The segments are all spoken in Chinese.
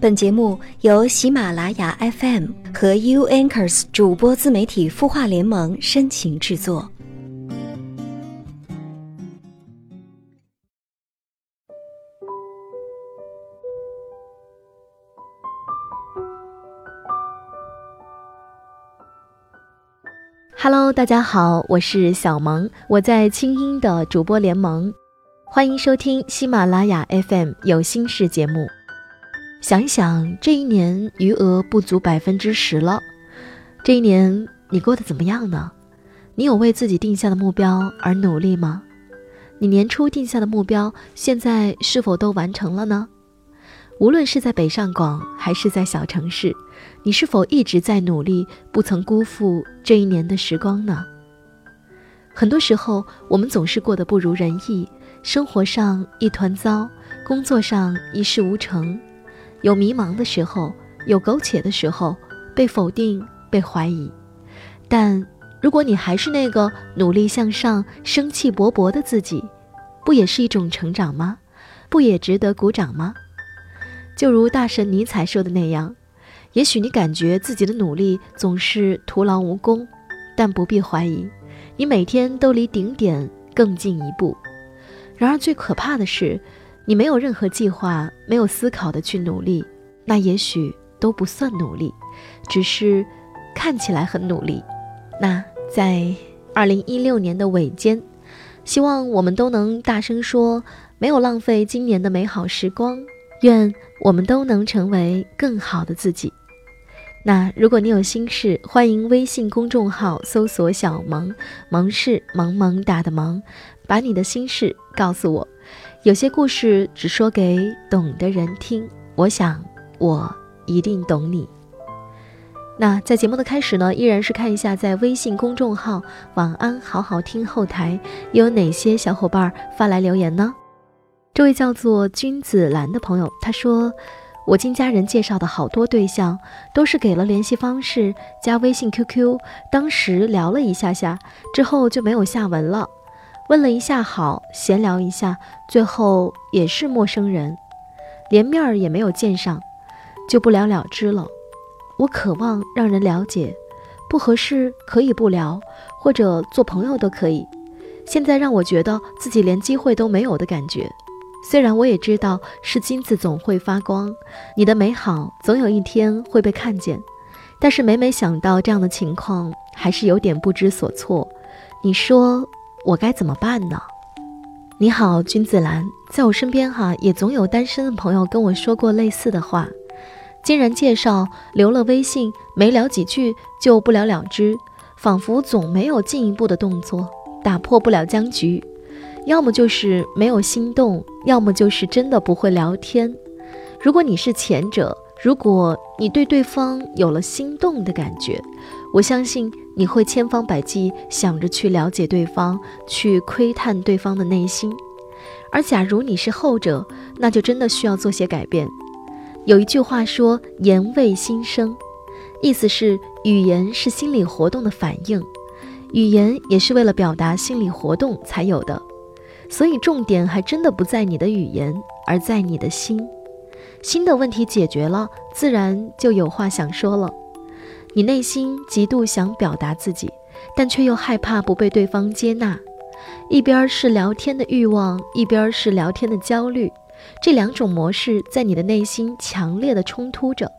本节目由喜马拉雅 FM 和 U Anchors 主播自媒体孵化联盟深情制作。Hello，大家好，我是小萌，我在清音的主播联盟，欢迎收听喜马拉雅 FM 有心事节目。想一想，这一年余额不足百分之十了。这一年你过得怎么样呢？你有为自己定下的目标而努力吗？你年初定下的目标，现在是否都完成了呢？无论是在北上广还是在小城市，你是否一直在努力，不曾辜负这一年的时光呢？很多时候，我们总是过得不如人意，生活上一团糟，工作上一事无成。有迷茫的时候，有苟且的时候，被否定、被怀疑。但如果你还是那个努力向上、生气勃勃的自己，不也是一种成长吗？不也值得鼓掌吗？就如大神尼采说的那样，也许你感觉自己的努力总是徒劳无功，但不必怀疑，你每天都离顶点更近一步。然而最可怕的是。你没有任何计划，没有思考的去努力，那也许都不算努力，只是看起来很努力。那在二零一六年的尾间，希望我们都能大声说，没有浪费今年的美好时光。愿我们都能成为更好的自己。那如果你有心事，欢迎微信公众号搜索“小萌萌是萌萌哒的萌”，把你的心事告诉我。有些故事只说给懂的人听，我想我一定懂你。那在节目的开始呢，依然是看一下在微信公众号“晚安好好听”后台有哪些小伙伴发来留言呢？这位叫做君子兰的朋友，他说：“我经家人介绍的好多对象，都是给了联系方式，加微信 QQ，当时聊了一下下，之后就没有下文了。”问了一下好，闲聊一下，最后也是陌生人，连面儿也没有见上，就不了了之了。我渴望让人了解，不合适可以不聊，或者做朋友都可以。现在让我觉得自己连机会都没有的感觉。虽然我也知道是金子总会发光，你的美好总有一天会被看见，但是每每想到这样的情况，还是有点不知所措。你说？我该怎么办呢？你好，君子兰，在我身边哈，也总有单身的朋友跟我说过类似的话。经人介绍，留了微信，没聊几句就不了了之，仿佛总没有进一步的动作，打破不了僵局。要么就是没有心动，要么就是真的不会聊天。如果你是前者，如果你对对方有了心动的感觉，我相信你会千方百计想着去了解对方，去窥探对方的内心。而假如你是后者，那就真的需要做些改变。有一句话说“言为心声”，意思是语言是心理活动的反应，语言也是为了表达心理活动才有的。所以重点还真的不在你的语言，而在你的心。心的问题解决了，自然就有话想说了。你内心极度想表达自己，但却又害怕不被对方接纳。一边是聊天的欲望，一边是聊天的焦虑，这两种模式在你的内心强烈的冲突着。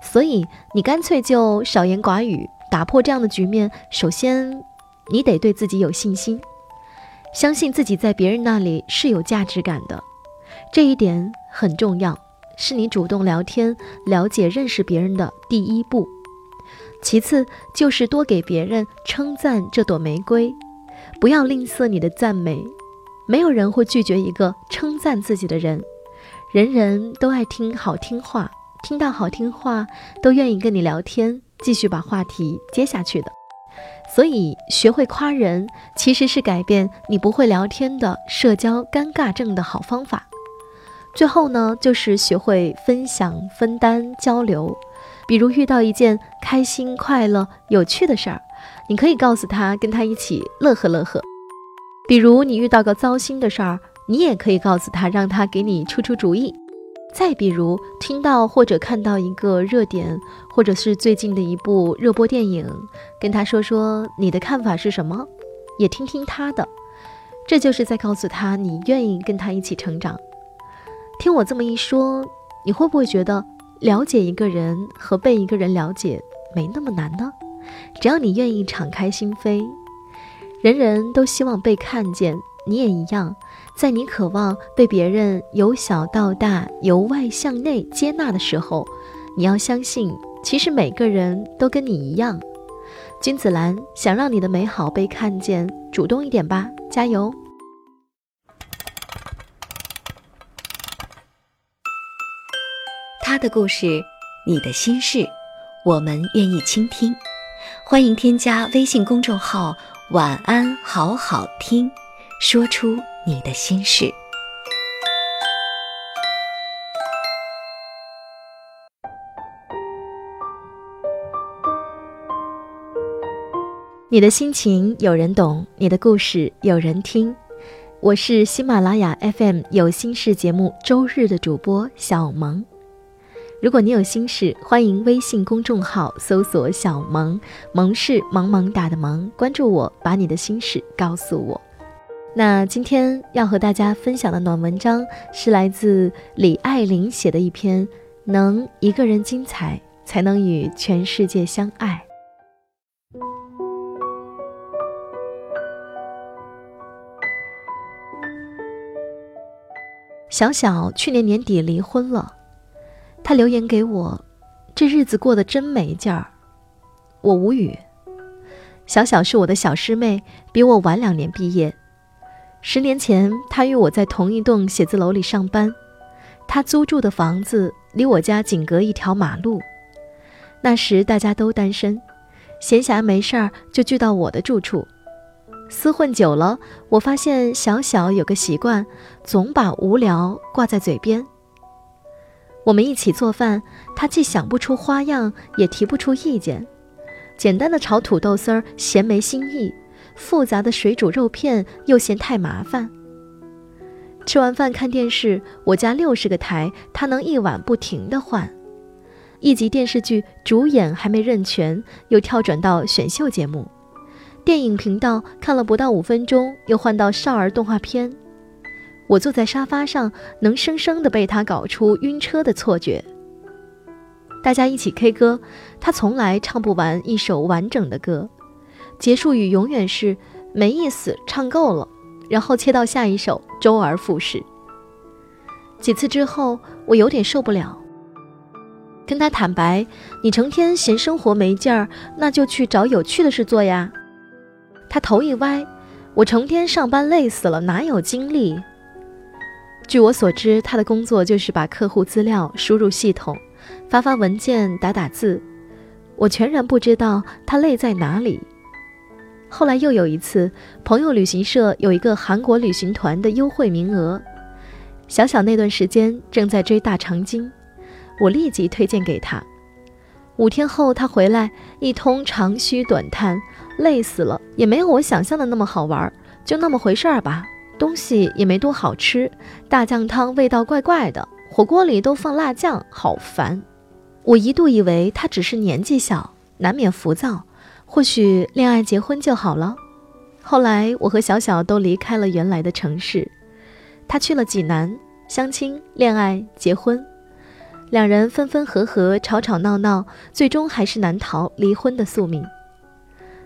所以你干脆就少言寡语，打破这样的局面。首先，你得对自己有信心，相信自己在别人那里是有价值感的，这一点很重要。是你主动聊天、了解、认识别人的第一步。其次就是多给别人称赞这朵玫瑰，不要吝啬你的赞美。没有人会拒绝一个称赞自己的人，人人都爱听好听话，听到好听话都愿意跟你聊天，继续把话题接下去的。所以，学会夸人其实是改变你不会聊天的社交尴尬症的好方法。最后呢，就是学会分享、分担、交流。比如遇到一件开心、快乐、有趣的事儿，你可以告诉他，跟他一起乐呵乐呵。比如你遇到个糟心的事儿，你也可以告诉他，让他给你出出主意。再比如，听到或者看到一个热点，或者是最近的一部热播电影，跟他说说你的看法是什么，也听听他的，这就是在告诉他你愿意跟他一起成长。听我这么一说，你会不会觉得了解一个人和被一个人了解没那么难呢？只要你愿意敞开心扉，人人都希望被看见，你也一样。在你渴望被别人由小到大、由外向内接纳的时候，你要相信，其实每个人都跟你一样。君子兰想让你的美好被看见，主动一点吧，加油！他的故事，你的心事，我们愿意倾听。欢迎添加微信公众号“晚安好好听”，说出。你的心事，你的心情有人懂，你的故事有人听。我是喜马拉雅 FM 有心事节目周日的主播小萌。如果你有心事，欢迎微信公众号搜索“小萌”，萌是萌萌哒的萌，关注我，把你的心事告诉我。那今天要和大家分享的暖文章是来自李爱玲写的一篇《能一个人精彩，才能与全世界相爱》。小小去年年底离婚了，他留言给我：“这日子过得真没劲儿。”我无语。小小是我的小师妹，比我晚两年毕业。十年前，她与我在同一栋写字楼里上班，她租住的房子离我家仅隔一条马路。那时大家都单身，闲暇没事儿就聚到我的住处。厮混久了，我发现小小有个习惯，总把无聊挂在嘴边。我们一起做饭，他既想不出花样，也提不出意见。简单的炒土豆丝儿，嫌没新意。复杂的水煮肉片又嫌太麻烦。吃完饭看电视，我家六十个台，他能一晚不停的换。一集电视剧主演还没认全，又跳转到选秀节目；电影频道看了不到五分钟，又换到少儿动画片。我坐在沙发上，能生生的被他搞出晕车的错觉。大家一起 K 歌，他从来唱不完一首完整的歌。结束语永远是没意思，唱够了，然后切到下一首，周而复始。几次之后，我有点受不了，跟他坦白：“你成天嫌生活没劲儿，那就去找有趣的事做呀。”他头一歪：“我成天上班累死了，哪有精力？”据我所知，他的工作就是把客户资料输入系统，发发文件，打打字。我全然不知道他累在哪里。后来又有一次，朋友旅行社有一个韩国旅行团的优惠名额，小小那段时间正在追大长今，我立即推荐给他。五天后他回来，一通长吁短叹，累死了，也没有我想象的那么好玩，就那么回事儿吧。东西也没多好吃，大酱汤味道怪怪的，火锅里都放辣酱，好烦。我一度以为他只是年纪小，难免浮躁。或许恋爱结婚就好了。后来我和小小都离开了原来的城市，他去了济南相亲、恋爱、结婚，两人分分合合、吵吵闹闹，最终还是难逃离婚的宿命。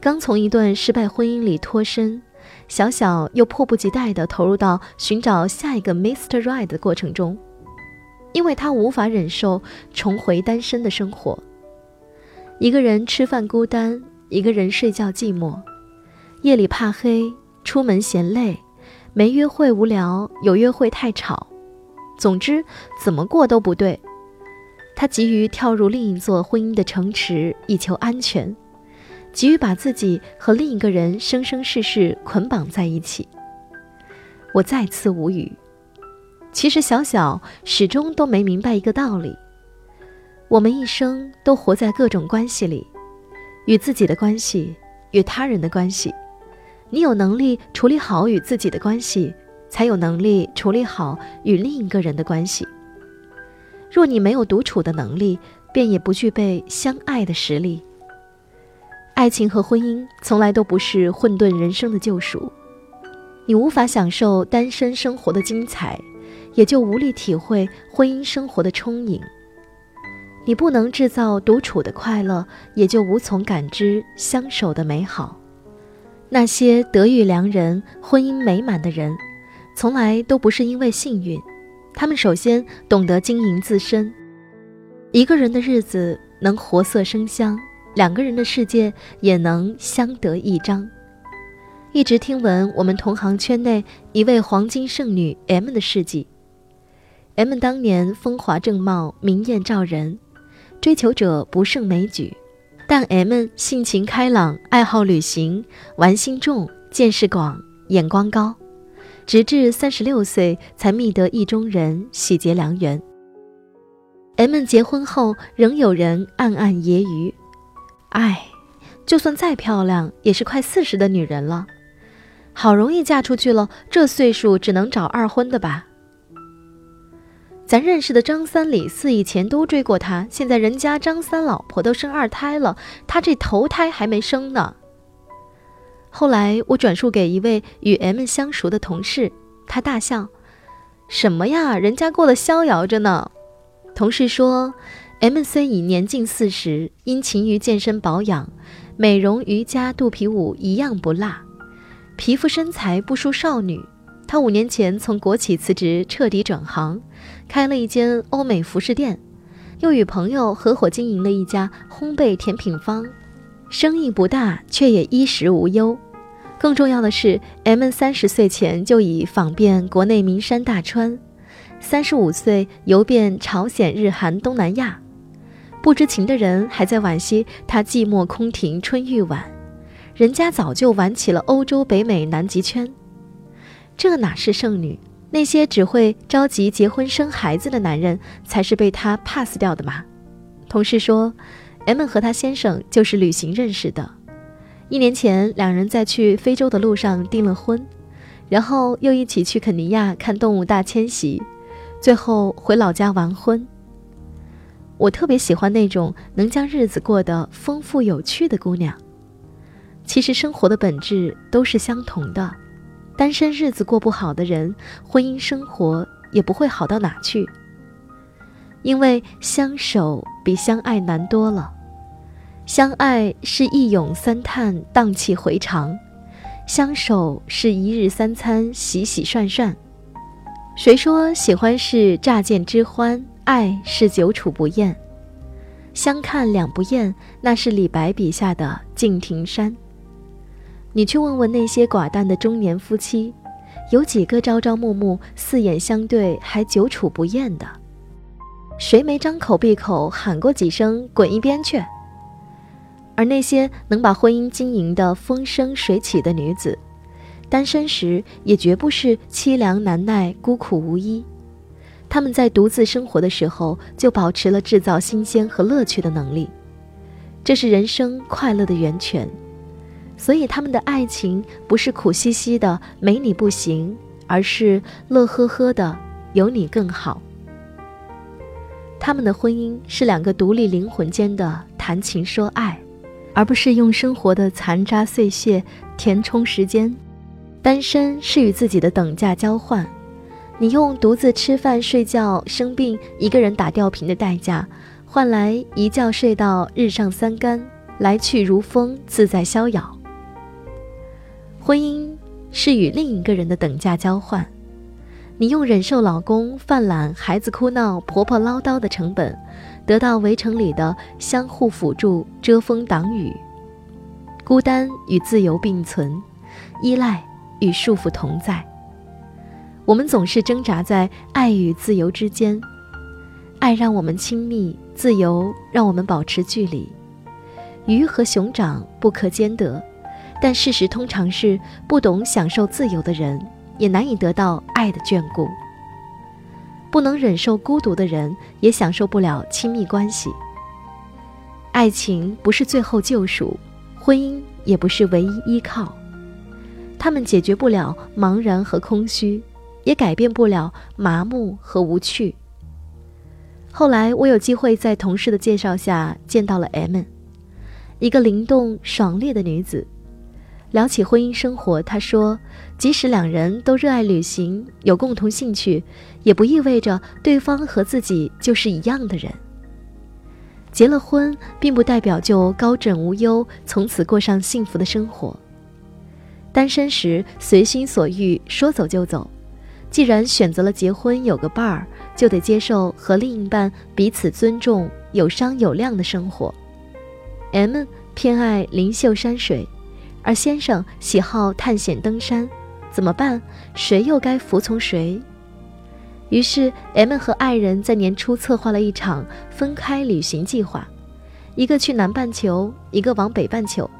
刚从一段失败婚姻里脱身，小小又迫不及待地投入到寻找下一个 Mr. Right 的过程中，因为他无法忍受重回单身的生活，一个人吃饭孤单。一个人睡觉寂寞，夜里怕黑，出门嫌累，没约会无聊，有约会太吵，总之怎么过都不对。他急于跳入另一座婚姻的城池，以求安全，急于把自己和另一个人生生世世捆绑在一起。我再次无语。其实小小始终都没明白一个道理：我们一生都活在各种关系里。与自己的关系，与他人的关系，你有能力处理好与自己的关系，才有能力处理好与另一个人的关系。若你没有独处的能力，便也不具备相爱的实力。爱情和婚姻从来都不是混沌人生的救赎，你无法享受单身生活的精彩，也就无力体会婚姻生活的充盈。你不能制造独处的快乐，也就无从感知相守的美好。那些得遇良人、婚姻美满的人，从来都不是因为幸运，他们首先懂得经营自身。一个人的日子能活色生香，两个人的世界也能相得益彰。一直听闻我们同行圈内一位黄金剩女 M 的事迹。M 当年风华正茂，明艳照人。追求者不胜枚举，但 M 性情开朗，爱好旅行，玩心重，见识广，眼光高，直至三十六岁才觅得意中人，喜结良缘。M 结婚后，仍有人暗暗揶揄：“哎，就算再漂亮，也是快四十的女人了，好容易嫁出去了，这岁数只能找二婚的吧。”咱认识的张三李四以前都追过她，现在人家张三老婆都生二胎了，他这头胎还没生呢。后来我转述给一位与 M 相熟的同事，他大笑：“什么呀，人家过得逍遥着呢。”同事说：“M 虽已年近四十，因勤于健身保养，美容瑜伽、肚皮舞一样不落，皮肤身材不输少女。”他五年前从国企辞职，彻底转行，开了一间欧美服饰店，又与朋友合伙经营了一家烘焙甜品坊，生意不大，却也衣食无忧。更重要的是，M 三十岁前就已访遍国内名山大川，三十五岁游遍朝鲜、日韩、东南亚。不知情的人还在惋惜他寂寞空庭春欲晚，人家早就玩起了欧洲、北美、南极圈。这哪是剩女？那些只会着急结婚生孩子的男人才是被她 pass 掉的嘛？同事说，M 和他先生就是旅行认识的。一年前，两人在去非洲的路上订了婚，然后又一起去肯尼亚看动物大迁徙，最后回老家完婚。我特别喜欢那种能将日子过得丰富有趣的姑娘。其实生活的本质都是相同的。单身日子过不好的人，婚姻生活也不会好到哪去。因为相守比相爱难多了，相爱是一咏三叹，荡气回肠；相守是一日三餐，洗洗涮涮。谁说喜欢是乍见之欢，爱是久处不厌？相看两不厌，那是李白笔下的敬亭山。你去问问那些寡淡的中年夫妻，有几个朝朝暮暮、四眼相对还久处不厌的？谁没张口闭口喊过几声“滚一边去”？而那些能把婚姻经营的风生水起的女子，单身时也绝不是凄凉难耐、孤苦无依。他们在独自生活的时候，就保持了制造新鲜和乐趣的能力，这是人生快乐的源泉。所以他们的爱情不是苦兮兮的没你不行，而是乐呵呵的有你更好。他们的婚姻是两个独立灵魂间的谈情说爱，而不是用生活的残渣碎屑填充时间。单身是与自己的等价交换，你用独自吃饭、睡觉、生病、一个人打吊瓶的代价，换来一觉睡到日上三竿，来去如风，自在逍遥。婚姻是与另一个人的等价交换，你用忍受老公犯懒、孩子哭闹、婆婆唠叨的成本，得到围城里的相互辅助、遮风挡雨。孤单与自由并存，依赖与束缚同在。我们总是挣扎在爱与自由之间，爱让我们亲密，自由让我们保持距离。鱼和熊掌不可兼得。但事实通常是，不懂享受自由的人，也难以得到爱的眷顾；不能忍受孤独的人，也享受不了亲密关系。爱情不是最后救赎，婚姻也不是唯一依靠。他们解决不了茫然和空虚，也改变不了麻木和无趣。后来我有机会在同事的介绍下见到了 M，一个灵动爽利的女子。聊起婚姻生活，她说，即使两人都热爱旅行，有共同兴趣，也不意味着对方和自己就是一样的人。结了婚，并不代表就高枕无忧，从此过上幸福的生活。单身时随心所欲，说走就走。既然选择了结婚，有个伴儿，就得接受和另一半彼此尊重、有商有量的生活。M 偏爱灵秀山水，而先生喜好探险登山，怎么办？谁又该服从谁？于是，M 和爱人在年初策划了一场分开旅行计划，一个去南半球，一个往北半球，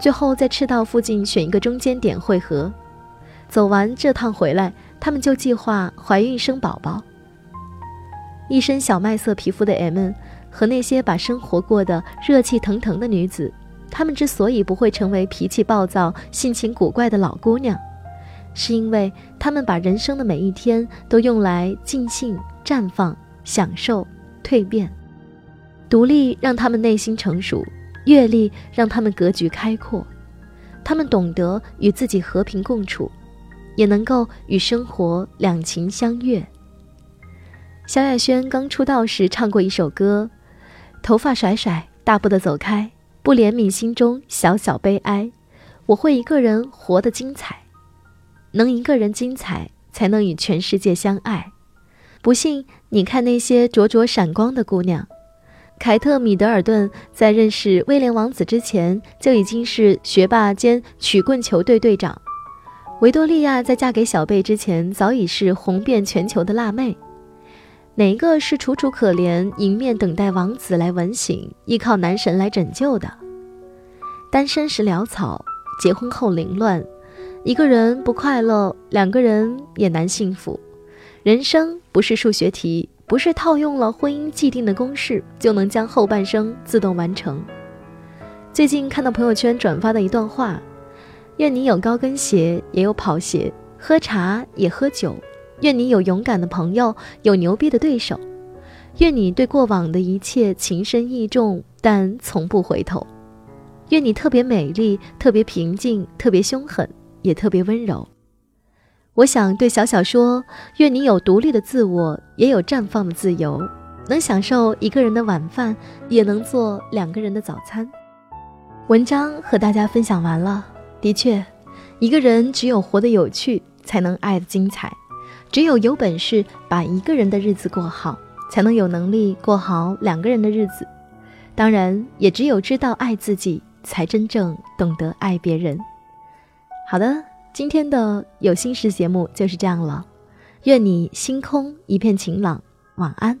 最后在赤道附近选一个中间点汇合。走完这趟回来，他们就计划怀孕生宝宝。一身小麦色皮肤的 M 和那些把生活过得热气腾腾的女子，她们之所以不会成为脾气暴躁、性情古怪的老姑娘。是因为她们把人生的每一天都用来尽兴、绽放、享受、蜕变。独立让她们内心成熟，阅历让她们格局开阔。她们懂得与自己和平共处，也能够与生活两情相悦。萧亚轩刚出道时唱过一首歌：“头发甩甩，大步的走开，不怜悯心中小小悲哀，我会一个人活得精彩。”能一个人精彩，才能与全世界相爱。不信，你看那些灼灼闪光的姑娘。凯特·米德尔顿在认识威廉王子之前，就已经是学霸兼曲棍球队队长。维多利亚在嫁给小贝之前，早已是红遍全球的辣妹。哪一个是楚楚可怜，迎面等待王子来吻醒，依靠男神来拯救的？单身时潦草，结婚后凌乱。一个人不快乐，两个人也难幸福。人生不是数学题，不是套用了婚姻既定的公式就能将后半生自动完成。最近看到朋友圈转发的一段话：愿你有高跟鞋，也有跑鞋；喝茶也喝酒。愿你有勇敢的朋友，有牛逼的对手。愿你对过往的一切情深意重，但从不回头。愿你特别美丽，特别平静，特别凶狠。也特别温柔。我想对小小说：愿你有独立的自我，也有绽放的自由，能享受一个人的晚饭，也能做两个人的早餐。文章和大家分享完了。的确，一个人只有活得有趣，才能爱得精彩；只有有本事把一个人的日子过好，才能有能力过好两个人的日子。当然，也只有知道爱自己，才真正懂得爱别人。好的，今天的有心事节目就是这样了。愿你星空一片晴朗，晚安。